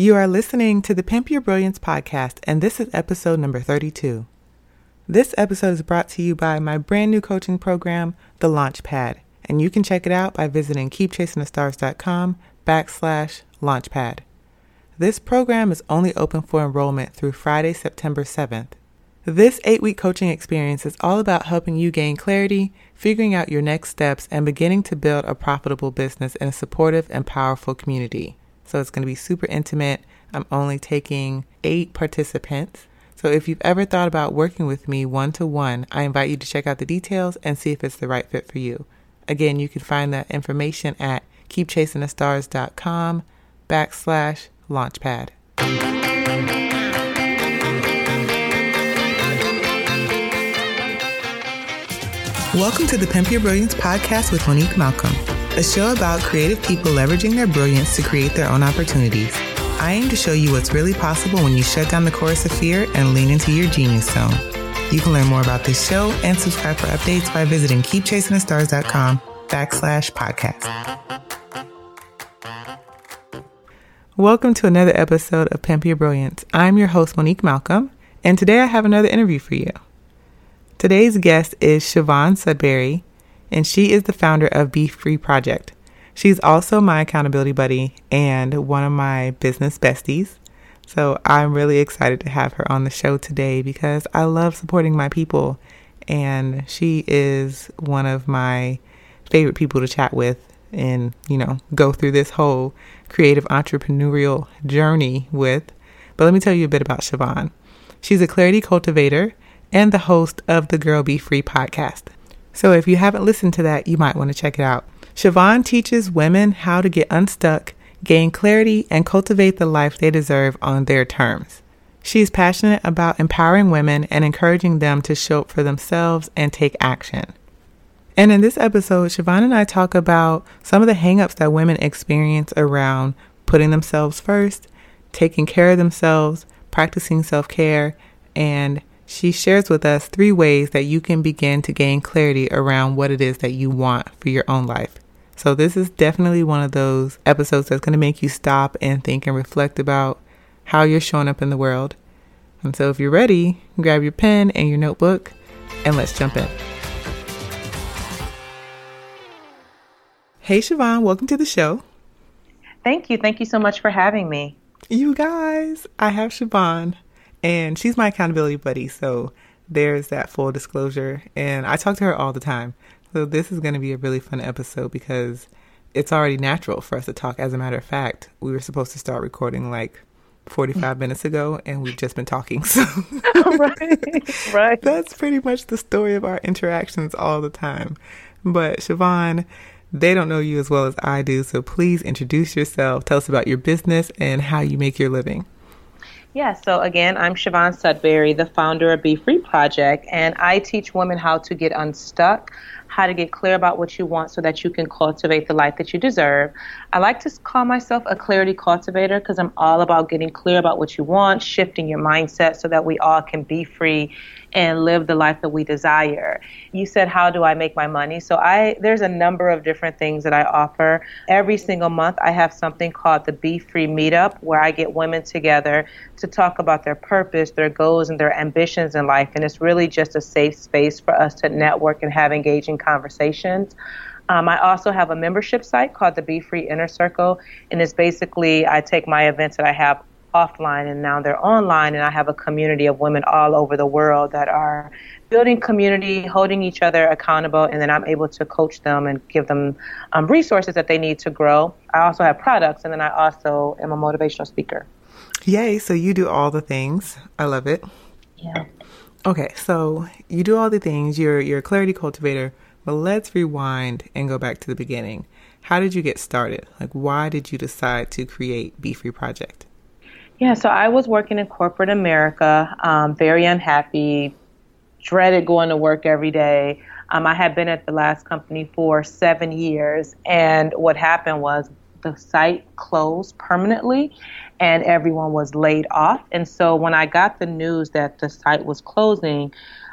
You are listening to the Pimp Your Brilliance podcast, and this is episode number 32. This episode is brought to you by my brand new coaching program, The Launchpad, and you can check it out by visiting keepchasingthestars.com backslash launchpad. This program is only open for enrollment through Friday, September 7th. This eight week coaching experience is all about helping you gain clarity, figuring out your next steps, and beginning to build a profitable business in a supportive and powerful community. So it's going to be super intimate. I'm only taking eight participants. So if you've ever thought about working with me one to one, I invite you to check out the details and see if it's the right fit for you. Again, you can find that information at keepchasingthestars.com backslash launchpad. Welcome to the Pimp Your Brilliance podcast with Monique Malcolm a show about creative people leveraging their brilliance to create their own opportunities. I aim to show you what's really possible when you shut down the chorus of fear and lean into your genius zone. You can learn more about this show and subscribe for updates by visiting keepchasingthestars.com backslash podcast. Welcome to another episode of Pimp Your Brilliance. I'm your host, Monique Malcolm, and today I have another interview for you. Today's guest is Siobhan Sudbury, and she is the founder of Be Free Project. She's also my accountability buddy and one of my business besties. So I'm really excited to have her on the show today because I love supporting my people, and she is one of my favorite people to chat with and, you know, go through this whole creative entrepreneurial journey with. But let me tell you a bit about Siobhan. She's a clarity cultivator and the host of the Girl Be Free podcast. So if you haven't listened to that, you might want to check it out. Siobhan teaches women how to get unstuck, gain clarity, and cultivate the life they deserve on their terms. She is passionate about empowering women and encouraging them to show up for themselves and take action. And in this episode, Siobhan and I talk about some of the hangups that women experience around putting themselves first, taking care of themselves, practicing self care, and she shares with us three ways that you can begin to gain clarity around what it is that you want for your own life. So, this is definitely one of those episodes that's going to make you stop and think and reflect about how you're showing up in the world. And so, if you're ready, grab your pen and your notebook and let's jump in. Hey, Siobhan, welcome to the show. Thank you. Thank you so much for having me. You guys, I have Siobhan and she's my accountability buddy. So there's that full disclosure. And I talk to her all the time. So this is going to be a really fun episode because it's already natural for us to talk. As a matter of fact, we were supposed to start recording like 45 minutes ago and we've just been talking. So right, right. That's pretty much the story of our interactions all the time. But Siobhan, they don't know you as well as I do. So please introduce yourself. Tell us about your business and how you make your living. Yeah, so again, I'm Siobhan Sudbury, the founder of Be Free Project, and I teach women how to get unstuck, how to get clear about what you want so that you can cultivate the life that you deserve. I like to call myself a clarity cultivator because I'm all about getting clear about what you want, shifting your mindset so that we all can be free and live the life that we desire. You said, How do I make my money? So I there's a number of different things that I offer. Every single month I have something called the Be Free Meetup where I get women together to talk about their purpose, their goals, and their ambitions in life. And it's really just a safe space for us to network and have engaging conversations. Um, I also have a membership site called the Be Free Inner Circle, and it's basically I take my events that I have offline and now they're online and I have a community of women all over the world that are building community, holding each other accountable, and then I'm able to coach them and give them um, resources that they need to grow. I also have products and then I also am a motivational speaker. Yay, so you do all the things. I love it. Yeah. Okay, so you do all the things. You're you're a clarity cultivator, but let's rewind and go back to the beginning. How did you get started? Like why did you decide to create Be Free Project? Yeah, so I was working in corporate America, um, very unhappy, dreaded going to work every day. Um, I had been at the last company for seven years, and what happened was the site closed permanently and everyone was laid off. And so when I got the news that the site was closing,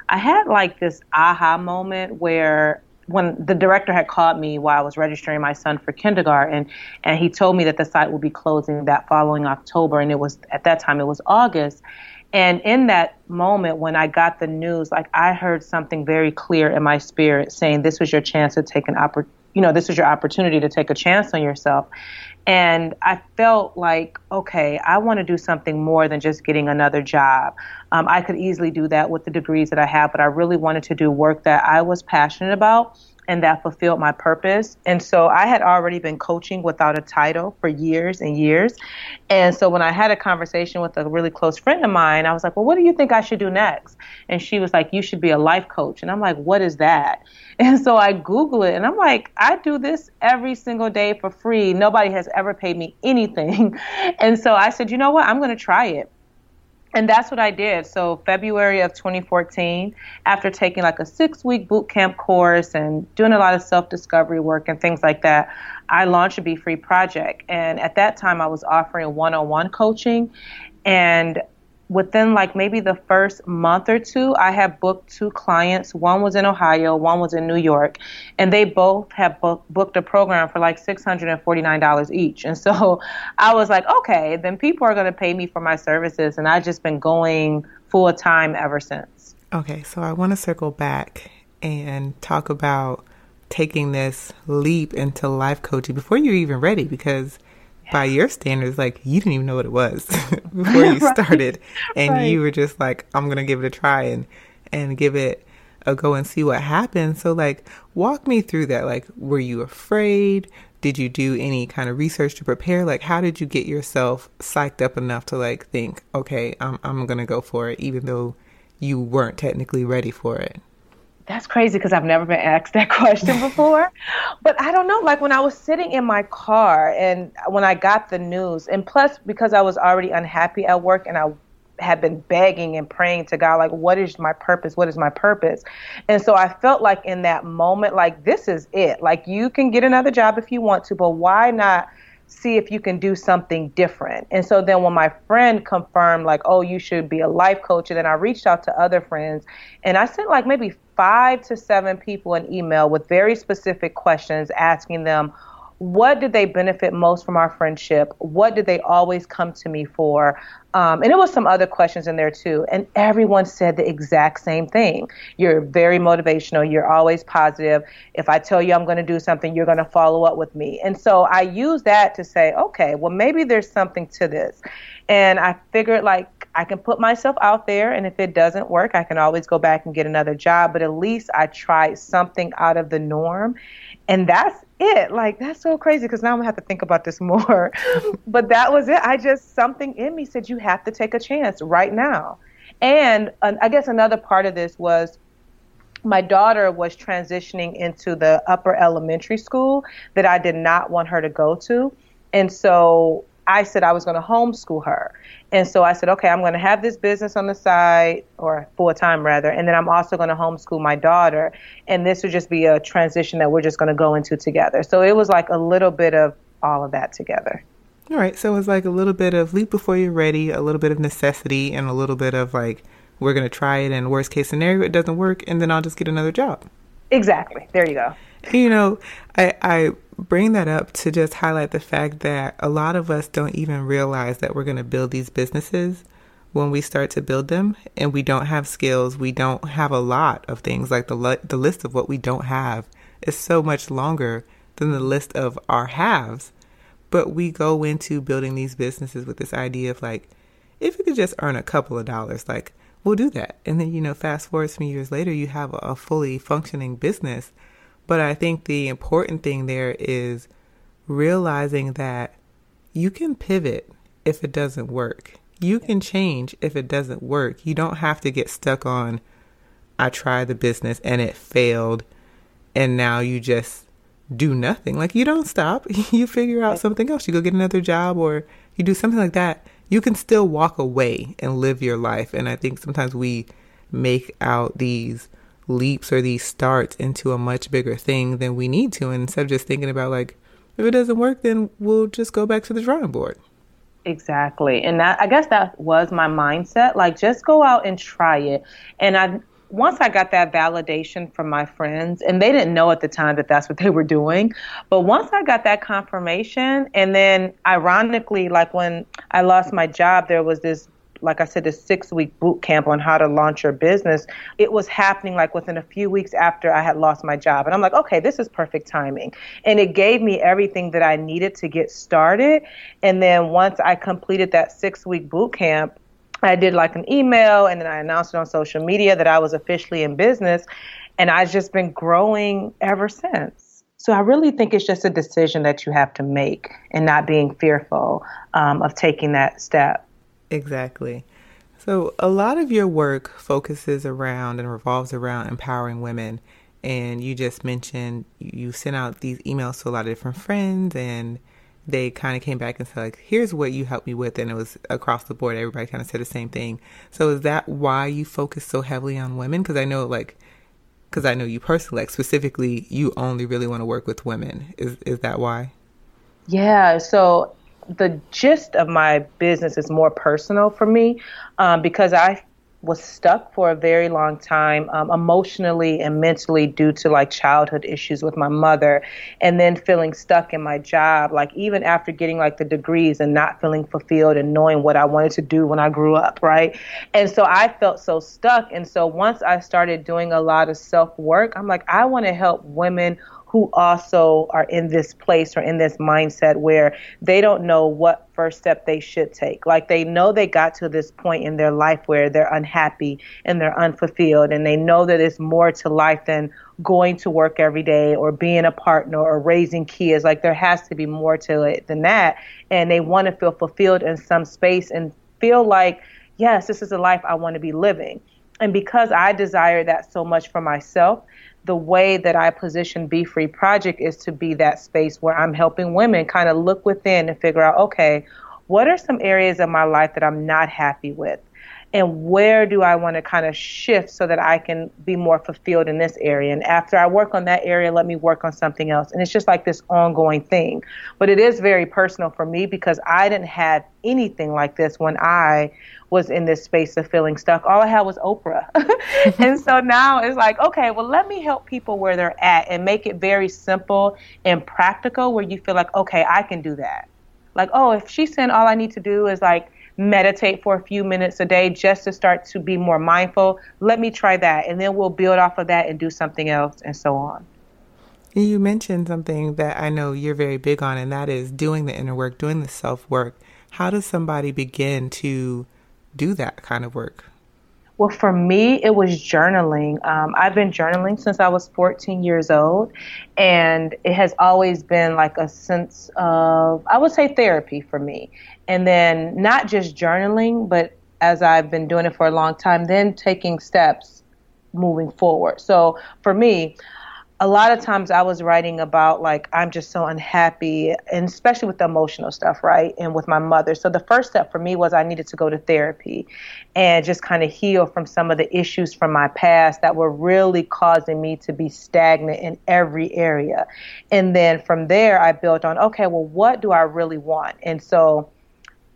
I had like this aha moment where when the director had called me while I was registering my son for kindergarten, and he told me that the site would be closing that following October, and it was at that time it was August. And in that moment, when I got the news, like I heard something very clear in my spirit saying, "This was your chance to take an oppor- you know, this was your opportunity to take a chance on yourself." And I felt like, okay, I want to do something more than just getting another job. Um, I could easily do that with the degrees that I have, but I really wanted to do work that I was passionate about and that fulfilled my purpose. And so I had already been coaching without a title for years and years. And so when I had a conversation with a really close friend of mine, I was like, Well, what do you think I should do next? And she was like, You should be a life coach. And I'm like, What is that? And so I Google it and I'm like, I do this every single day for free. Nobody has ever paid me anything. And so I said, You know what? I'm going to try it and that's what I did. So February of 2014, after taking like a six week boot camp course and doing a lot of self discovery work and things like that, I launched a Be Free project. And at that time, I was offering one on one coaching. And within like maybe the first month or two, I had booked two clients. One was in Ohio, one was in New York, and they both have book, booked a program for like $649 each. And so I was like, okay, then people are going to pay me for my services. And I've just been going full time ever since. Okay, so I want to circle back and talk about taking this leap into life coaching before you're even ready because by your standards, like you didn't even know what it was before you right. started, and right. you were just like, "I'm gonna give it a try and and give it a go and see what happens." So, like, walk me through that. Like, were you afraid? Did you do any kind of research to prepare? Like, how did you get yourself psyched up enough to like think, "Okay, I'm I'm gonna go for it," even though you weren't technically ready for it? That's crazy because I've never been asked that question before. but I don't know. Like when I was sitting in my car and when I got the news, and plus because I was already unhappy at work and I had been begging and praying to God, like, what is my purpose? What is my purpose? And so I felt like in that moment, like, this is it. Like, you can get another job if you want to, but why not? See if you can do something different. And so then when my friend confirmed, like, oh, you should be a life coach, and then I reached out to other friends and I sent like maybe five to seven people an email with very specific questions asking them, what did they benefit most from our friendship? What did they always come to me for? Um, and it was some other questions in there too. And everyone said the exact same thing. You're very motivational. You're always positive. If I tell you I'm going to do something, you're going to follow up with me. And so I use that to say, okay, well, maybe there's something to this. And I figured like I can put myself out there. And if it doesn't work, I can always go back and get another job. But at least I tried something out of the norm. And that's it. Like that's so crazy because now I'm gonna have to think about this more. but that was it. I just something in me said you have to take a chance right now. And uh, I guess another part of this was my daughter was transitioning into the upper elementary school that I did not want her to go to. And so I said I was going to homeschool her. And so I said, okay, I'm going to have this business on the side, or full time rather, and then I'm also going to homeschool my daughter. And this would just be a transition that we're just going to go into together. So it was like a little bit of all of that together. All right. So it was like a little bit of leap before you're ready, a little bit of necessity, and a little bit of like, we're going to try it, and worst case scenario, it doesn't work, and then I'll just get another job. Exactly. There you go. You know, I, I bring that up to just highlight the fact that a lot of us don't even realize that we're going to build these businesses when we start to build them and we don't have skills we don't have a lot of things like the the list of what we don't have is so much longer than the list of our haves. But we go into building these businesses with this idea of like if we could just earn a couple of dollars like we'll do that. And then you know fast forward some years later you have a fully functioning business but I think the important thing there is realizing that you can pivot if it doesn't work. You can change if it doesn't work. You don't have to get stuck on, I tried the business and it failed, and now you just do nothing. Like, you don't stop. You figure out something else. You go get another job or you do something like that. You can still walk away and live your life. And I think sometimes we make out these leaps or these starts into a much bigger thing than we need to. And instead of just thinking about like, if it doesn't work, then we'll just go back to the drawing board. Exactly. And that I guess that was my mindset. Like just go out and try it. And I once I got that validation from my friends, and they didn't know at the time that that's what they were doing, but once I got that confirmation, and then ironically, like when I lost my job, there was this like I said, this six week boot camp on how to launch your business. It was happening like within a few weeks after I had lost my job. And I'm like, okay, this is perfect timing. And it gave me everything that I needed to get started. And then once I completed that six week boot camp, I did like an email and then I announced it on social media that I was officially in business. And I've just been growing ever since. So I really think it's just a decision that you have to make and not being fearful um, of taking that step. Exactly. So a lot of your work focuses around and revolves around empowering women. And you just mentioned you sent out these emails to a lot of different friends and they kind of came back and said like here's what you helped me with and it was across the board everybody kind of said the same thing so is that why you focus so heavily on women because i know like because i know you personally like specifically you only really want to work with women is is that why yeah so the gist of my business is more personal for me um, because i was stuck for a very long time um, emotionally and mentally due to like childhood issues with my mother and then feeling stuck in my job like even after getting like the degrees and not feeling fulfilled and knowing what I wanted to do when I grew up right? And so I felt so stuck. And so once I started doing a lot of self work I'm like I want to help women who also are in this place or in this mindset where they don't know what first step they should take. Like they know they got to this point in their life where they're unhappy and they're unfulfilled, and they know that it's more to life than going to work every day or being a partner or raising kids. Like there has to be more to it than that. And they want to feel fulfilled in some space and feel like, yes, this is the life I want to be living. And because I desire that so much for myself, the way that I position Be Free Project is to be that space where I'm helping women kind of look within and figure out, okay, what are some areas of my life that I'm not happy with? And where do I want to kind of shift so that I can be more fulfilled in this area? And after I work on that area, let me work on something else. And it's just like this ongoing thing. But it is very personal for me because I didn't have anything like this when I was in this space of feeling stuck. All I had was Oprah. and so now it's like, okay, well, let me help people where they're at and make it very simple and practical where you feel like, okay, I can do that. Like, oh, if she's saying all I need to do is like meditate for a few minutes a day just to start to be more mindful, let me try that. And then we'll build off of that and do something else and so on. You mentioned something that I know you're very big on, and that is doing the inner work, doing the self work. How does somebody begin to do that kind of work? Well, for me, it was journaling. Um, I've been journaling since I was 14 years old, and it has always been like a sense of, I would say, therapy for me. And then not just journaling, but as I've been doing it for a long time, then taking steps moving forward. So for me, a lot of times I was writing about like I'm just so unhappy and especially with the emotional stuff, right? And with my mother. So the first step for me was I needed to go to therapy and just kind of heal from some of the issues from my past that were really causing me to be stagnant in every area. And then from there I built on okay, well what do I really want? And so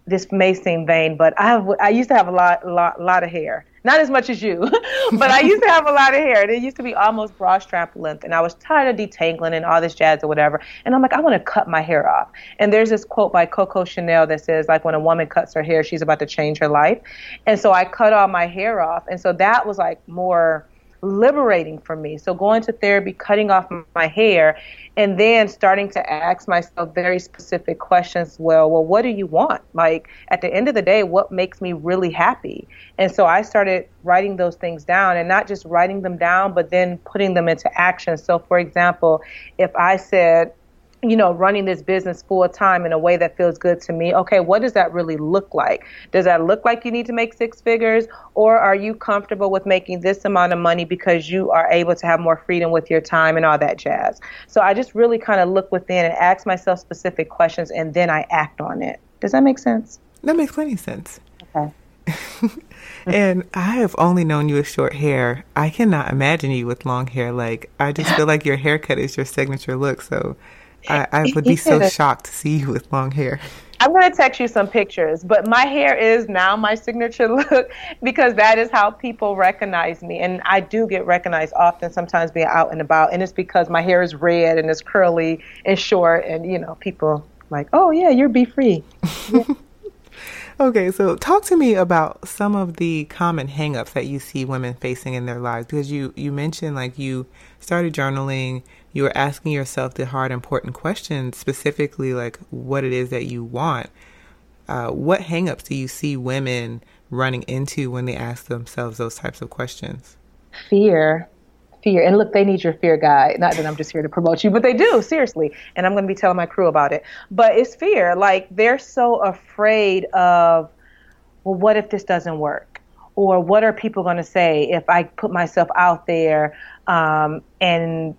this may seem vain, but I have, I used to have a lot, lot, lot of hair. Not as much as you, but I used to have a lot of hair. And It used to be almost bra strap length, and I was tired of detangling and all this jazz or whatever. And I'm like, I want to cut my hair off. And there's this quote by Coco Chanel that says, like, when a woman cuts her hair, she's about to change her life. And so I cut all my hair off, and so that was like more liberating for me. So going to therapy, cutting off my hair, and then starting to ask myself very specific questions. Well, well, what do you want? Like at the end of the day, what makes me really happy? And so I started writing those things down, and not just writing them down, but then putting them into action. So, for example, if I said, you know, running this business full time in a way that feels good to me. Okay, what does that really look like? Does that look like you need to make six figures, or are you comfortable with making this amount of money because you are able to have more freedom with your time and all that jazz? So I just really kind of look within and ask myself specific questions, and then I act on it. Does that make sense? That makes plenty of sense. Okay. and I have only known you with short hair. I cannot imagine you with long hair. Like I just feel like your haircut is your signature look. So I, I would be so shocked to see you with long hair. I'm going to text you some pictures, but my hair is now my signature look because that is how people recognize me. And I do get recognized often, sometimes being out and about. And it's because my hair is red and it's curly and short. And, you know, people like, oh, yeah, you're Be Free. Yeah. Okay, so talk to me about some of the common hangups that you see women facing in their lives because you you mentioned like you started journaling, you were asking yourself the hard important questions, specifically like what it is that you want. Uh, what hangups do you see women running into when they ask themselves those types of questions? Fear fear. And look, they need your fear guide. Not that I'm just here to promote you, but they do, seriously. And I'm going to be telling my crew about it. But it's fear. Like they're so afraid of, well, what if this doesn't work? Or what are people going to say if I put myself out there um, and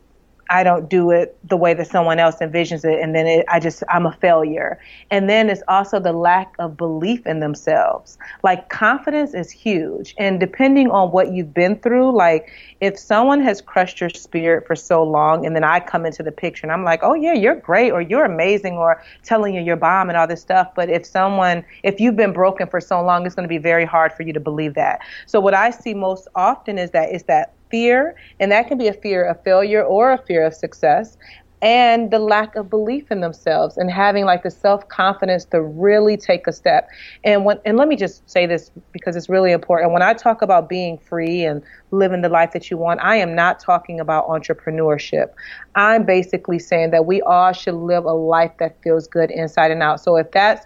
I don't do it the way that someone else envisions it, and then it, I just I'm a failure. And then it's also the lack of belief in themselves. Like confidence is huge, and depending on what you've been through, like if someone has crushed your spirit for so long, and then I come into the picture and I'm like, oh yeah, you're great, or you're amazing, or telling you you're bomb and all this stuff. But if someone, if you've been broken for so long, it's going to be very hard for you to believe that. So what I see most often is that is that fear, and that can be a fear of failure or a fear of success, and the lack of belief in themselves and having like the self confidence to really take a step. And when and let me just say this because it's really important. When I talk about being free and living the life that you want, I am not talking about entrepreneurship. I'm basically saying that we all should live a life that feels good inside and out. So if that's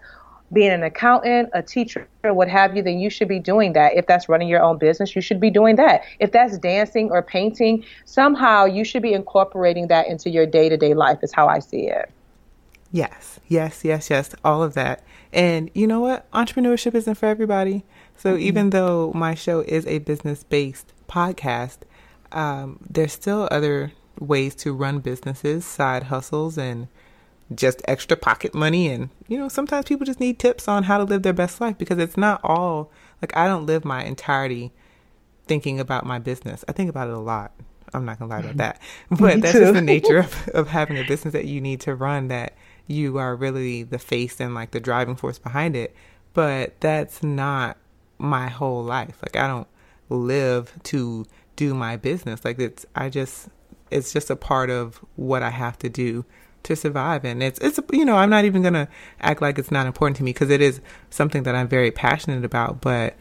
being an accountant, a teacher, what have you, then you should be doing that. If that's running your own business, you should be doing that. If that's dancing or painting, somehow you should be incorporating that into your day to day life, is how I see it. Yes, yes, yes, yes, all of that. And you know what? Entrepreneurship isn't for everybody. So mm-hmm. even though my show is a business based podcast, um, there's still other ways to run businesses, side hustles, and just extra pocket money and you know sometimes people just need tips on how to live their best life because it's not all like I don't live my entirety thinking about my business. I think about it a lot. I'm not gonna lie about that. But that's just the nature of, of having a business that you need to run that you are really the face and like the driving force behind it. But that's not my whole life. Like I don't live to do my business. Like it's I just it's just a part of what I have to do to survive and it's it's you know i'm not even gonna act like it's not important to me because it is something that i'm very passionate about but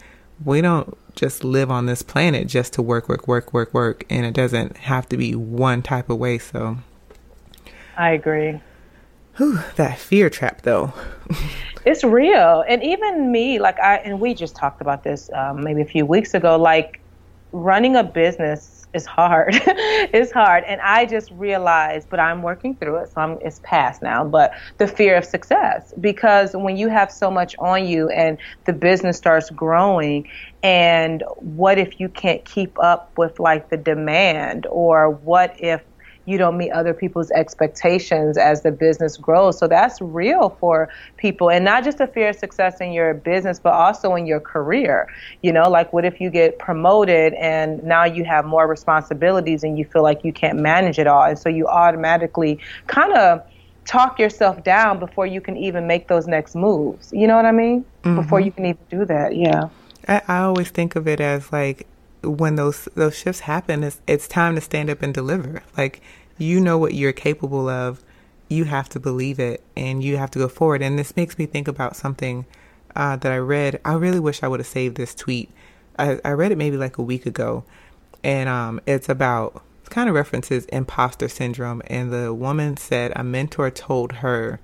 we don't just live on this planet just to work work work work work and it doesn't have to be one type of way so. I agree. Whew, that fear trap though. It's real. And even me like i and we just talked about this um, maybe a few weeks ago like running a business it's hard. it's hard. And I just realized, but I'm working through it, so I'm, it's past now, but the fear of success. Because when you have so much on you and the business starts growing, and what if you can't keep up with like the demand? Or what if you don't meet other people's expectations as the business grows. So that's real for people and not just a fear of success in your business, but also in your career. You know, like what if you get promoted and now you have more responsibilities and you feel like you can't manage it all. And so you automatically kind of talk yourself down before you can even make those next moves. You know what I mean? Mm-hmm. Before you can even do that. Yeah. I, I always think of it as like when those those shifts happen, it's it's time to stand up and deliver. Like you know what you're capable of, you have to believe it and you have to go forward. And this makes me think about something uh, that I read. I really wish I would have saved this tweet. I, I read it maybe like a week ago, and um, it's about kind of references imposter syndrome. And the woman said a mentor told her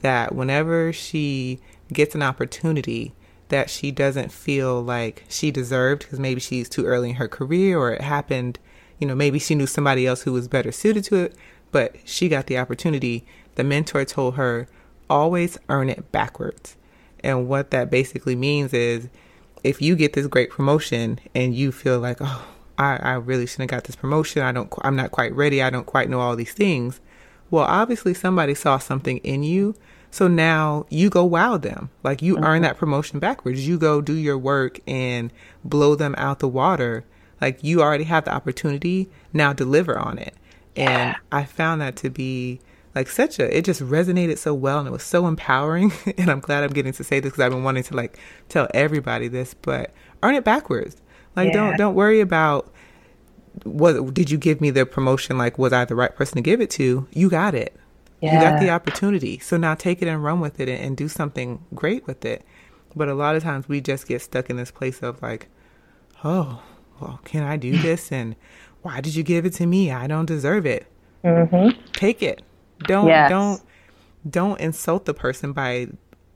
that whenever she gets an opportunity that she doesn't feel like she deserved because maybe she's too early in her career or it happened, you know, maybe she knew somebody else who was better suited to it, but she got the opportunity. The mentor told her, always earn it backwards. And what that basically means is if you get this great promotion and you feel like, oh, I, I really shouldn't have got this promotion. I don't, I'm not quite ready. I don't quite know all these things. Well, obviously somebody saw something in you so now you go wow them. Like you mm-hmm. earn that promotion backwards. You go do your work and blow them out the water. Like you already have the opportunity. Now deliver on it. And I found that to be like such a it just resonated so well and it was so empowering and i'm glad i'm getting to say this because i've been wanting to like tell everybody this but earn it backwards like yeah. don't don't worry about what did you give me the promotion like was i the right person to give it to you got it yeah. you got the opportunity so now take it and run with it and, and do something great with it but a lot of times we just get stuck in this place of like oh well can i do this and why did you give it to me i don't deserve it mm-hmm. take it don't yes. don't don't insult the person by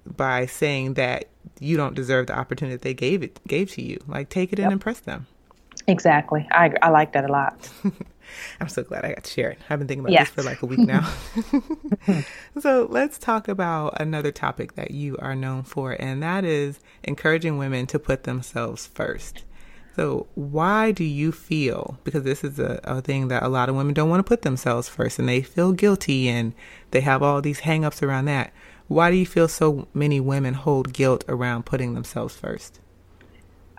by saying that you don't deserve the opportunity that they gave it gave to you. Like take it yep. and impress them. Exactly. I I like that a lot. I'm so glad I got to share it. I've been thinking about yes. this for like a week now. so let's talk about another topic that you are known for, and that is encouraging women to put themselves first. So, why do you feel, because this is a, a thing that a lot of women don't want to put themselves first and they feel guilty and they have all these hangups around that. Why do you feel so many women hold guilt around putting themselves first?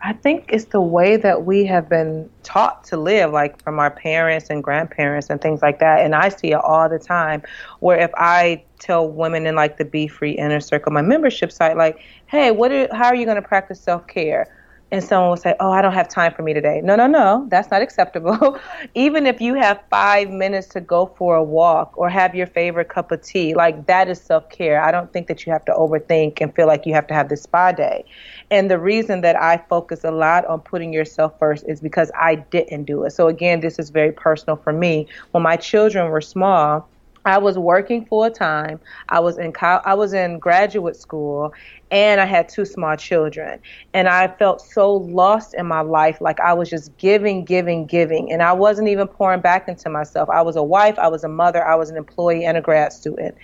I think it's the way that we have been taught to live, like from our parents and grandparents and things like that. And I see it all the time where if I tell women in like the Be Free Inner Circle, my membership site, like, hey, what are, how are you going to practice self care? And someone will say, Oh, I don't have time for me today. No, no, no, that's not acceptable. Even if you have five minutes to go for a walk or have your favorite cup of tea, like that is self care. I don't think that you have to overthink and feel like you have to have this spa day. And the reason that I focus a lot on putting yourself first is because I didn't do it. So, again, this is very personal for me. When my children were small, I was working full time. I was in co- I was in graduate school and I had two small children. And I felt so lost in my life like I was just giving, giving, giving and I wasn't even pouring back into myself. I was a wife, I was a mother, I was an employee and a grad student.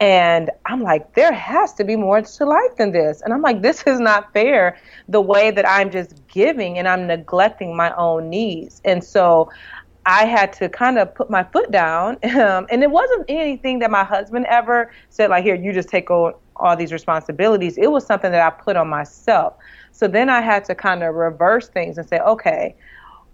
And I'm like there has to be more to life than this. And I'm like this is not fair the way that I'm just giving and I'm neglecting my own needs. And so I had to kind of put my foot down. Um, and it wasn't anything that my husband ever said, like, here, you just take on all these responsibilities. It was something that I put on myself. So then I had to kind of reverse things and say, okay,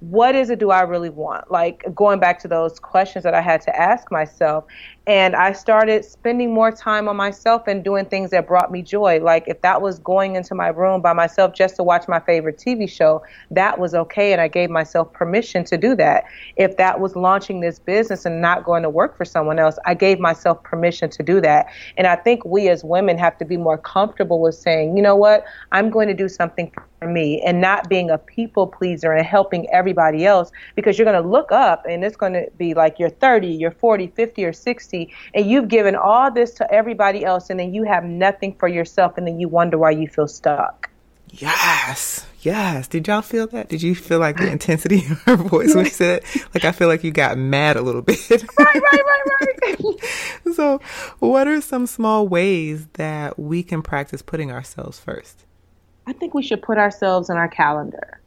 what is it do I really want? Like going back to those questions that I had to ask myself. And I started spending more time on myself and doing things that brought me joy. Like if that was going into my room by myself just to watch my favorite TV show, that was okay. And I gave myself permission to do that. If that was launching this business and not going to work for someone else, I gave myself permission to do that. And I think we as women have to be more comfortable with saying, you know what, I'm going to do something me and not being a people pleaser and helping everybody else because you're going to look up and it's going to be like you're 30, you're 40, 50, or 60 and you've given all this to everybody else and then you have nothing for yourself and then you wonder why you feel stuck. Yes. Yes. Did y'all feel that? Did you feel like the intensity of her voice when she said Like I feel like you got mad a little bit. right, right, right, right. so, what are some small ways that we can practice putting ourselves first? I think we should put ourselves in our calendar.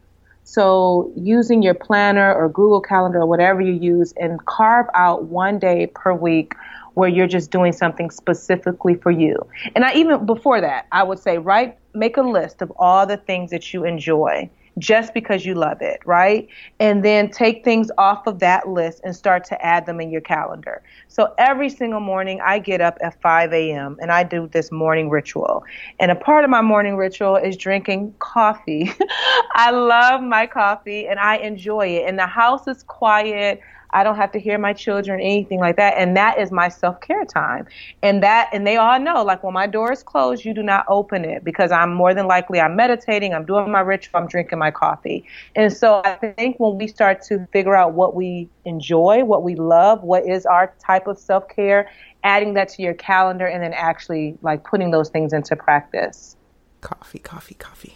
So, using your planner or Google Calendar or whatever you use, and carve out one day per week where you're just doing something specifically for you. And I even before that, I would say, write, make a list of all the things that you enjoy just because you love it, right? And then take things off of that list and start to add them in your calendar. So every single morning, I get up at 5 a.m. and I do this morning ritual. And a part of my morning ritual is drinking coffee. I love my coffee and I enjoy it. And the house is quiet. I don't have to hear my children, anything like that. And that is my self care time. And that, and they all know, like when my door is closed, you do not open it because I'm more than likely I'm meditating, I'm doing my ritual, I'm drinking my coffee. And so I think when we start to figure out what we enjoy, what we love, what is our type of self care, adding that to your calendar and then actually like putting those things into practice coffee, coffee, coffee.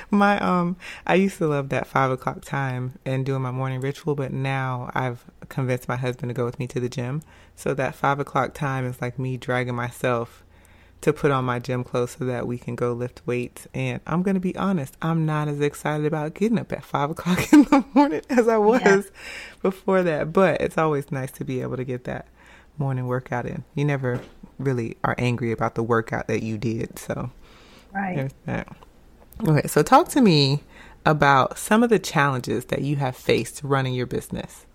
my um, I used to love that five o'clock time and doing my morning ritual, but now I've convinced my husband to go with me to the gym. So that five o'clock time is like me dragging myself to put on my gym clothes so that we can go lift weights. And I'm gonna be honest, I'm not as excited about getting up at five o'clock in the morning as I was yeah. before that. But it's always nice to be able to get that morning workout in. You never really are angry about the workout that you did. So, right. There's that. Okay, so talk to me about some of the challenges that you have faced running your business.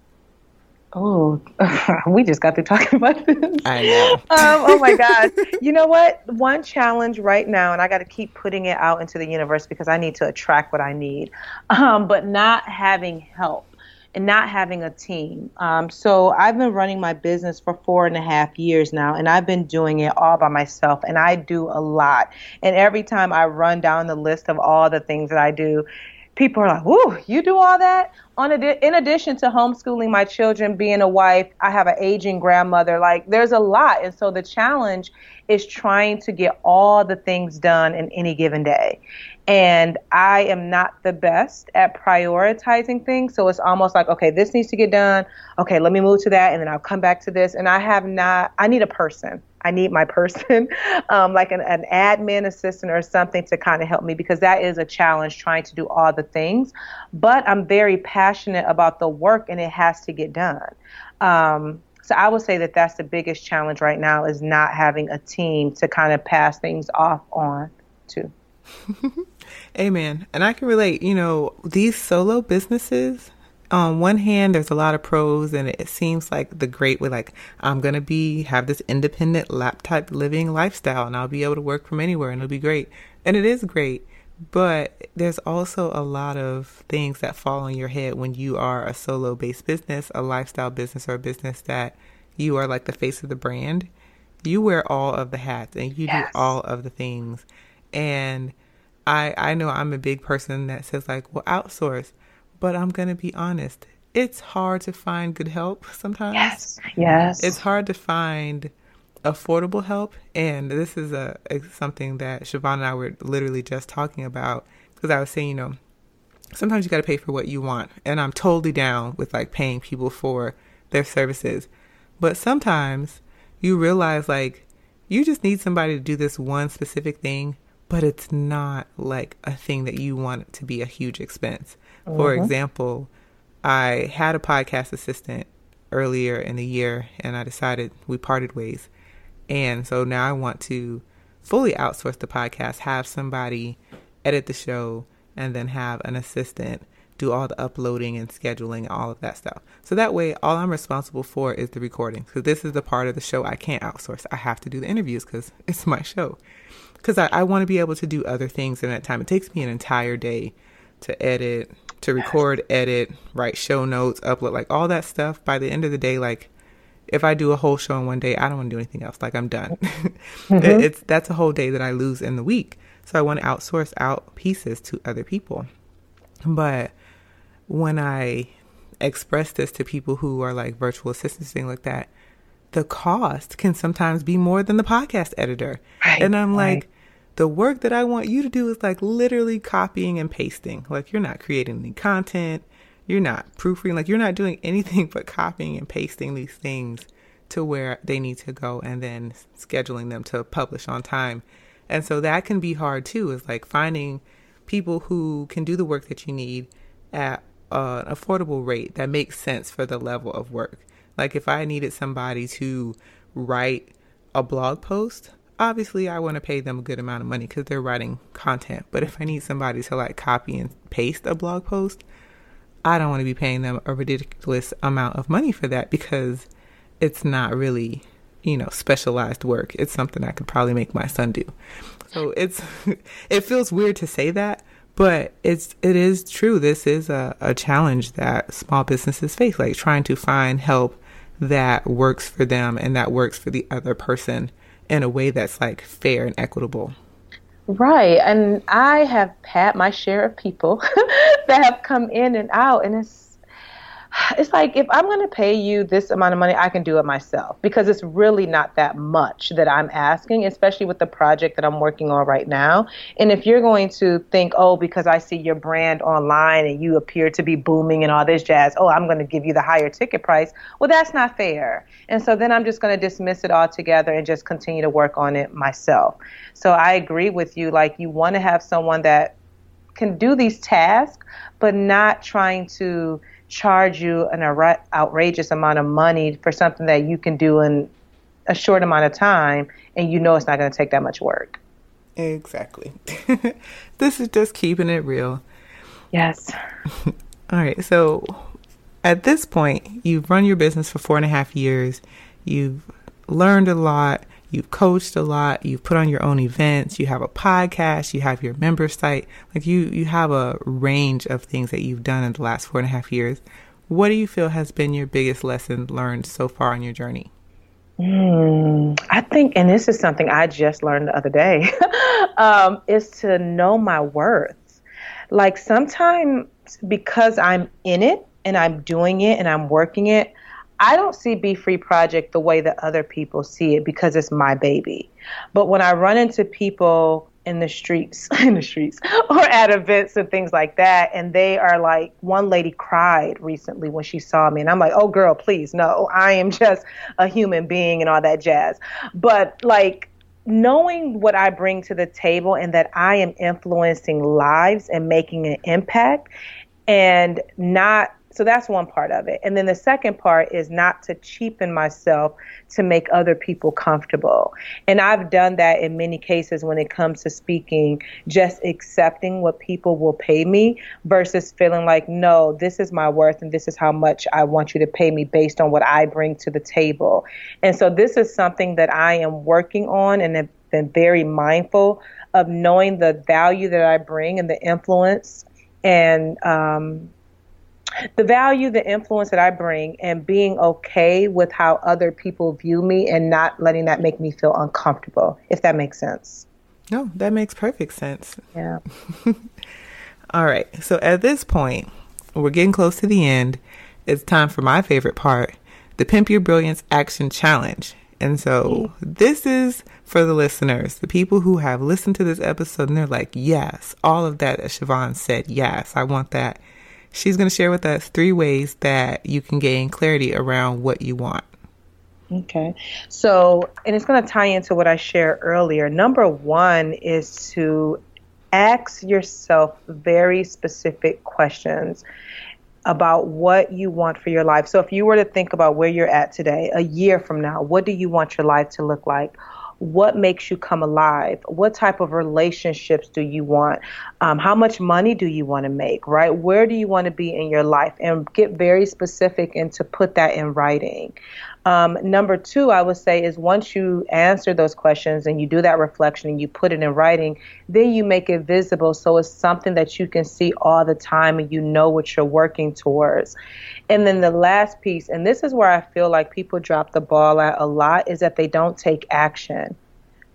Oh, we just got through talking about this. I know. Um, oh my God. you know what? One challenge right now, and I got to keep putting it out into the universe because I need to attract what I need, um, but not having help and not having a team. Um, so I've been running my business for four and a half years now, and I've been doing it all by myself, and I do a lot. And every time I run down the list of all the things that I do, people are like, "Whoa, you do all that?" On adi- in addition to homeschooling my children, being a wife, I have an aging grandmother. Like, there's a lot, and so the challenge is trying to get all the things done in any given day. And I am not the best at prioritizing things, so it's almost like, okay, this needs to get done. Okay, let me move to that, and then I'll come back to this. And I have not. I need a person I need my person, um, like an, an admin assistant or something to kind of help me because that is a challenge trying to do all the things. But I'm very passionate about the work and it has to get done. Um, so I would say that that's the biggest challenge right now is not having a team to kind of pass things off on to. Amen. And I can relate, you know, these solo businesses, on one hand, there's a lot of pros, and it seems like the great way, like I'm gonna be have this independent laptop living lifestyle, and I'll be able to work from anywhere, and it'll be great, and it is great. But there's also a lot of things that fall on your head when you are a solo based business, a lifestyle business, or a business that you are like the face of the brand. You wear all of the hats and you yes. do all of the things. And I I know I'm a big person that says like, well, outsource. But I'm going to be honest. It's hard to find good help sometimes. Yes. Yes. It's hard to find affordable help. And this is a, a something that Siobhan and I were literally just talking about because I was saying, you know, sometimes you got to pay for what you want. And I'm totally down with like paying people for their services. But sometimes you realize like you just need somebody to do this one specific thing, but it's not like a thing that you want to be a huge expense. Mm-hmm. For example, I had a podcast assistant earlier in the year and I decided we parted ways. And so now I want to fully outsource the podcast, have somebody edit the show, and then have an assistant do all the uploading and scheduling, and all of that stuff. So that way, all I'm responsible for is the recording. Because this is the part of the show I can't outsource. I have to do the interviews because it's my show. Because I, I want to be able to do other things in that time. It takes me an entire day to edit, to record, edit, write show notes, upload, like all that stuff. By the end of the day, like if I do a whole show in one day, I don't want to do anything else. Like I'm done. mm-hmm. it's that's a whole day that I lose in the week. So I want to outsource out pieces to other people. But when I express this to people who are like virtual assistants, things like that, the cost can sometimes be more than the podcast editor. Right, and I'm right. like, the work that I want you to do is like literally copying and pasting. Like you're not creating any content, you're not proofreading, like you're not doing anything but copying and pasting these things to where they need to go and then scheduling them to publish on time. And so that can be hard too, is like finding people who can do the work that you need at an affordable rate that makes sense for the level of work. Like if I needed somebody to write a blog post, obviously I want to pay them a good amount of money because they're writing content. But if I need somebody to like copy and paste a blog post, I don't want to be paying them a ridiculous amount of money for that because it's not really, you know, specialized work. It's something I could probably make my son do. So it's it feels weird to say that, but it's it is true. This is a, a challenge that small businesses face, like trying to find help that works for them and that works for the other person in a way that's like fair and equitable. Right. And I have had my share of people that have come in and out and it's it's like if I'm going to pay you this amount of money, I can do it myself because it's really not that much that I'm asking, especially with the project that I'm working on right now. And if you're going to think, oh, because I see your brand online and you appear to be booming and all this jazz, oh, I'm going to give you the higher ticket price. Well, that's not fair. And so then I'm just going to dismiss it altogether and just continue to work on it myself. So I agree with you. Like, you want to have someone that can do these tasks, but not trying to charge you an outrageous amount of money for something that you can do in a short amount of time and you know it's not going to take that much work. Exactly. this is just keeping it real. Yes. All right. So at this point, you've run your business for four and a half years. You've learned a lot. You've coached a lot. You've put on your own events. You have a podcast. You have your member site. Like you, you have a range of things that you've done in the last four and a half years. What do you feel has been your biggest lesson learned so far on your journey? Mm, I think, and this is something I just learned the other day, um, is to know my worth. Like sometimes because I'm in it and I'm doing it and I'm working it, I don't see Be Free Project the way that other people see it because it's my baby. But when I run into people in the streets, in the streets, or at events and things like that, and they are like, one lady cried recently when she saw me, and I'm like, oh girl, please, no, I am just a human being and all that jazz. But like, knowing what I bring to the table and that I am influencing lives and making an impact and not so that's one part of it. And then the second part is not to cheapen myself to make other people comfortable. And I've done that in many cases when it comes to speaking, just accepting what people will pay me versus feeling like, no, this is my worth and this is how much I want you to pay me based on what I bring to the table. And so this is something that I am working on and have been very mindful of knowing the value that I bring and the influence and um, the value, the influence that I bring, and being okay with how other people view me and not letting that make me feel uncomfortable, if that makes sense. No, that makes perfect sense. Yeah. All right. So at this point, we're getting close to the end. It's time for my favorite part the Pimp Your Brilliance Action Challenge. And so this is for the listeners, the people who have listened to this episode and they're like, yes, all of that, as Siobhan said, yes, I want that She's going to share with us three ways that you can gain clarity around what you want. Okay. So, and it's going to tie into what I shared earlier. Number one is to ask yourself very specific questions about what you want for your life. So, if you were to think about where you're at today, a year from now, what do you want your life to look like? What makes you come alive? What type of relationships do you want? Um, how much money do you want to make right? Where do you want to be in your life? And get very specific and to put that in writing um, number two, I would say, is once you answer those questions and you do that reflection and you put it in writing, then you make it visible so it's something that you can see all the time and you know what you're working towards. And then the last piece, and this is where I feel like people drop the ball at a lot, is that they don't take action,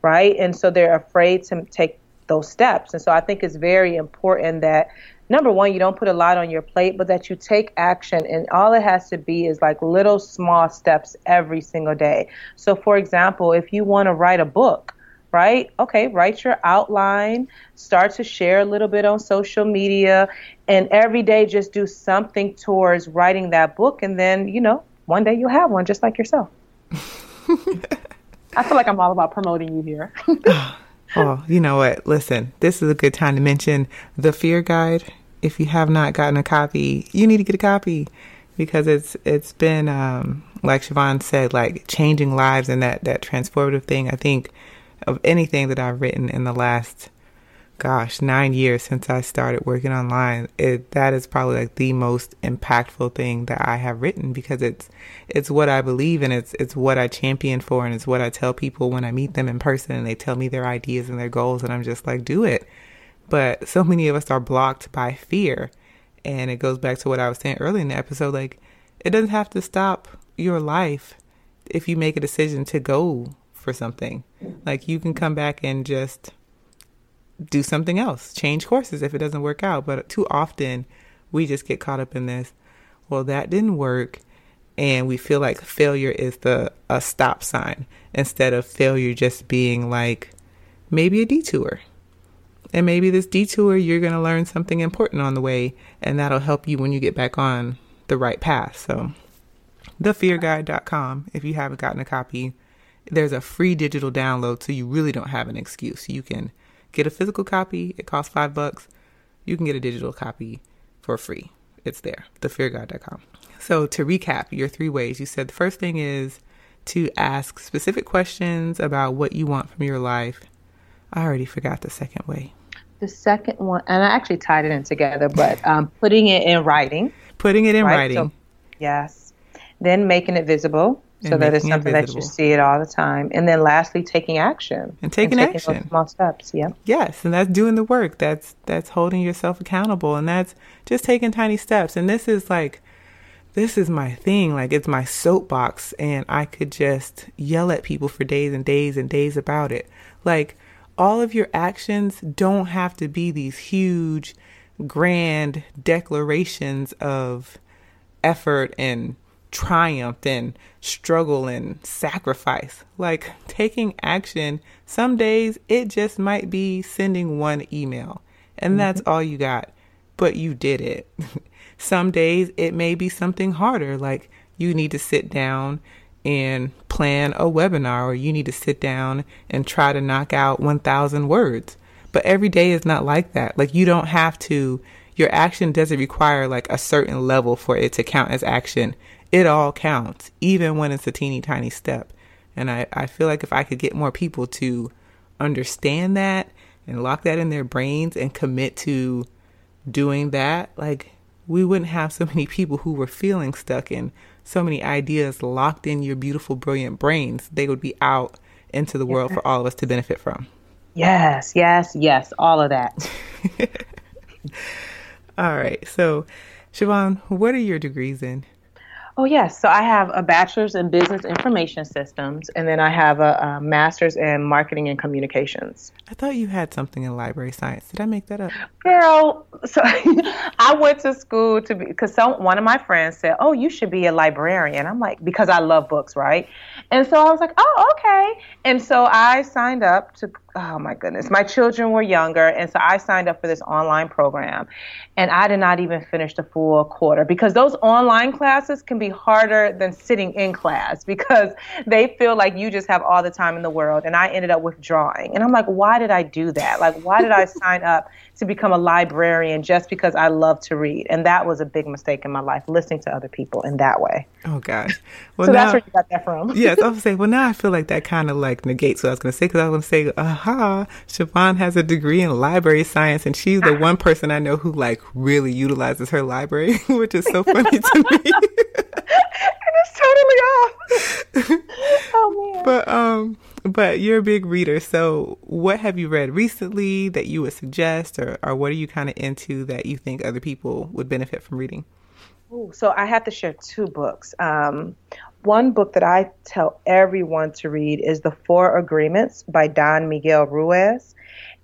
right? And so they're afraid to take those steps. And so I think it's very important that number one, you don't put a lot on your plate, but that you take action. And all it has to be is like little small steps every single day. So, for example, if you want to write a book, right? Okay, write your outline, start to share a little bit on social media, and every day just do something towards writing that book. And then, you know, one day you'll have one just like yourself. I feel like I'm all about promoting you here. oh, you know what? Listen, this is a good time to mention the fear guide. If you have not gotten a copy, you need to get a copy because it's it's been um, like Siobhan said, like changing lives and that that transformative thing. I think of anything that I've written in the last gosh, nine years since I started working online, it that is probably like the most impactful thing that I have written because it's it's what I believe and it's it's what I champion for and it's what I tell people when I meet them in person and they tell me their ideas and their goals and I'm just like, do it. But so many of us are blocked by fear. And it goes back to what I was saying earlier in the episode, like it doesn't have to stop your life if you make a decision to go for something. Like you can come back and just do something else, change courses if it doesn't work out. But too often we just get caught up in this. Well, that didn't work. And we feel like failure is the a stop sign instead of failure just being like maybe a detour. And maybe this detour, you're going to learn something important on the way, and that'll help you when you get back on the right path. So, thefearguide.com, if you haven't gotten a copy, there's a free digital download, so you really don't have an excuse. You can get a physical copy, it costs five bucks. You can get a digital copy for free. It's there, thefearguide.com. So to recap your three ways, you said the first thing is to ask specific questions about what you want from your life. I already forgot the second way. The second one, and I actually tied it in together, but um, putting it in writing. Putting it in right? writing. So Yes. Then making it visible so that it's something it that you see it all the time. And then lastly, taking action and taking, and taking action, small steps. Yeah. Yes, and that's doing the work. That's that's holding yourself accountable, and that's just taking tiny steps. And this is like, this is my thing. Like it's my soapbox, and I could just yell at people for days and days and days about it. Like all of your actions don't have to be these huge, grand declarations of effort and triumph and struggle and sacrifice. Like taking action, some days it just might be sending one email and mm-hmm. that's all you got, but you did it. some days it may be something harder, like you need to sit down and plan a webinar or you need to sit down and try to knock out 1,000 words. But every day is not like that. Like you don't have to, your action doesn't require like a certain level for it to count as action it all counts, even when it's a teeny tiny step. And I, I feel like if I could get more people to understand that and lock that in their brains and commit to doing that, like we wouldn't have so many people who were feeling stuck and so many ideas locked in your beautiful, brilliant brains. They would be out into the world for all of us to benefit from. Yes, yes, yes, all of that. all right. So, Siobhan, what are your degrees in? Oh, yes. So I have a bachelor's in business information systems, and then I have a, a, master's in marketing and communications. I thought you had something in library science. Did I make that up? Girl, so I went to school to be, because one of my friends said, Oh, you should be a librarian. I'm like, because I love books, right? And so I was like, Oh, okay. And so I signed up to oh my goodness, my children were younger, and so I signed up for this online program, and I did not even finish the full quarter because those online classes can be harder than sitting in class because they feel like you just have all the time in the world, and I ended up withdrawing, and I'm like, why did I do that? Like, why did I sign up to become a librarian just because I love to read? And that was a big mistake in my life, listening to other people in that way. Oh gosh, well, so now, that's where you got that from. yes, I was saying, well, now I feel like that kind of like negates what I was going to say because I was going to say, uh, aha, Siobhan has a degree in library science, and she's the one person I know who like really utilizes her library, which is so funny to me. and it's totally off. oh man. But um, but you're a big reader. So, what have you read recently that you would suggest, or or what are you kind of into that you think other people would benefit from reading? Ooh, so I have to share two books. Um, one book that I tell everyone to read is The Four Agreements by Don Miguel Ruiz.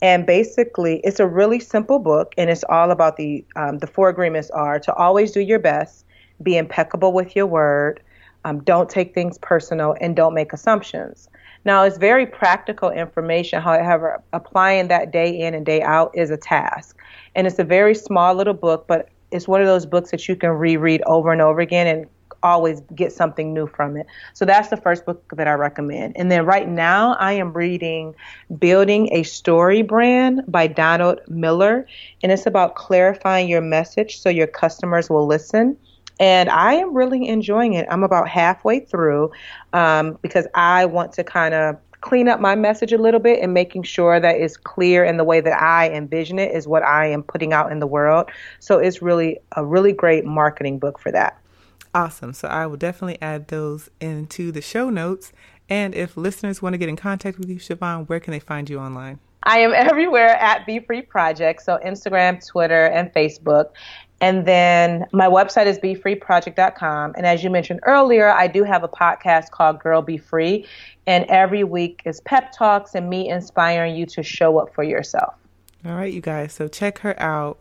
And basically, it's a really simple book, and it's all about the um, the four agreements are to always do your best, be impeccable with your word, um, don't take things personal, and don't make assumptions. Now, it's very practical information. However, applying that day in and day out is a task, and it's a very small little book, but it's one of those books that you can reread over and over again and always get something new from it. So that's the first book that I recommend. And then right now I am reading Building a Story Brand by Donald Miller. And it's about clarifying your message so your customers will listen. And I am really enjoying it. I'm about halfway through um, because I want to kind of clean up my message a little bit and making sure that it's clear in the way that I envision it is what I am putting out in the world. So it's really a really great marketing book for that. Awesome. So I will definitely add those into the show notes. And if listeners want to get in contact with you, Siobhan, where can they find you online? I am everywhere at Be Free Project, so Instagram, Twitter, and Facebook. And then my website is befreeproject.com. And as you mentioned earlier, I do have a podcast called Girl Be Free. And every week is pep talks and me inspiring you to show up for yourself. All right, you guys. So check her out.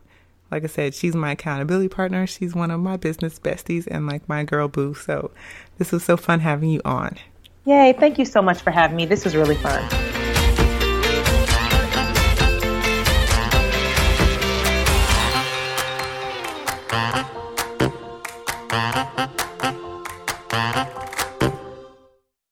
Like I said, she's my accountability partner. She's one of my business besties and like my girl boo. So this was so fun having you on. Yay. Thank you so much for having me. This was really fun.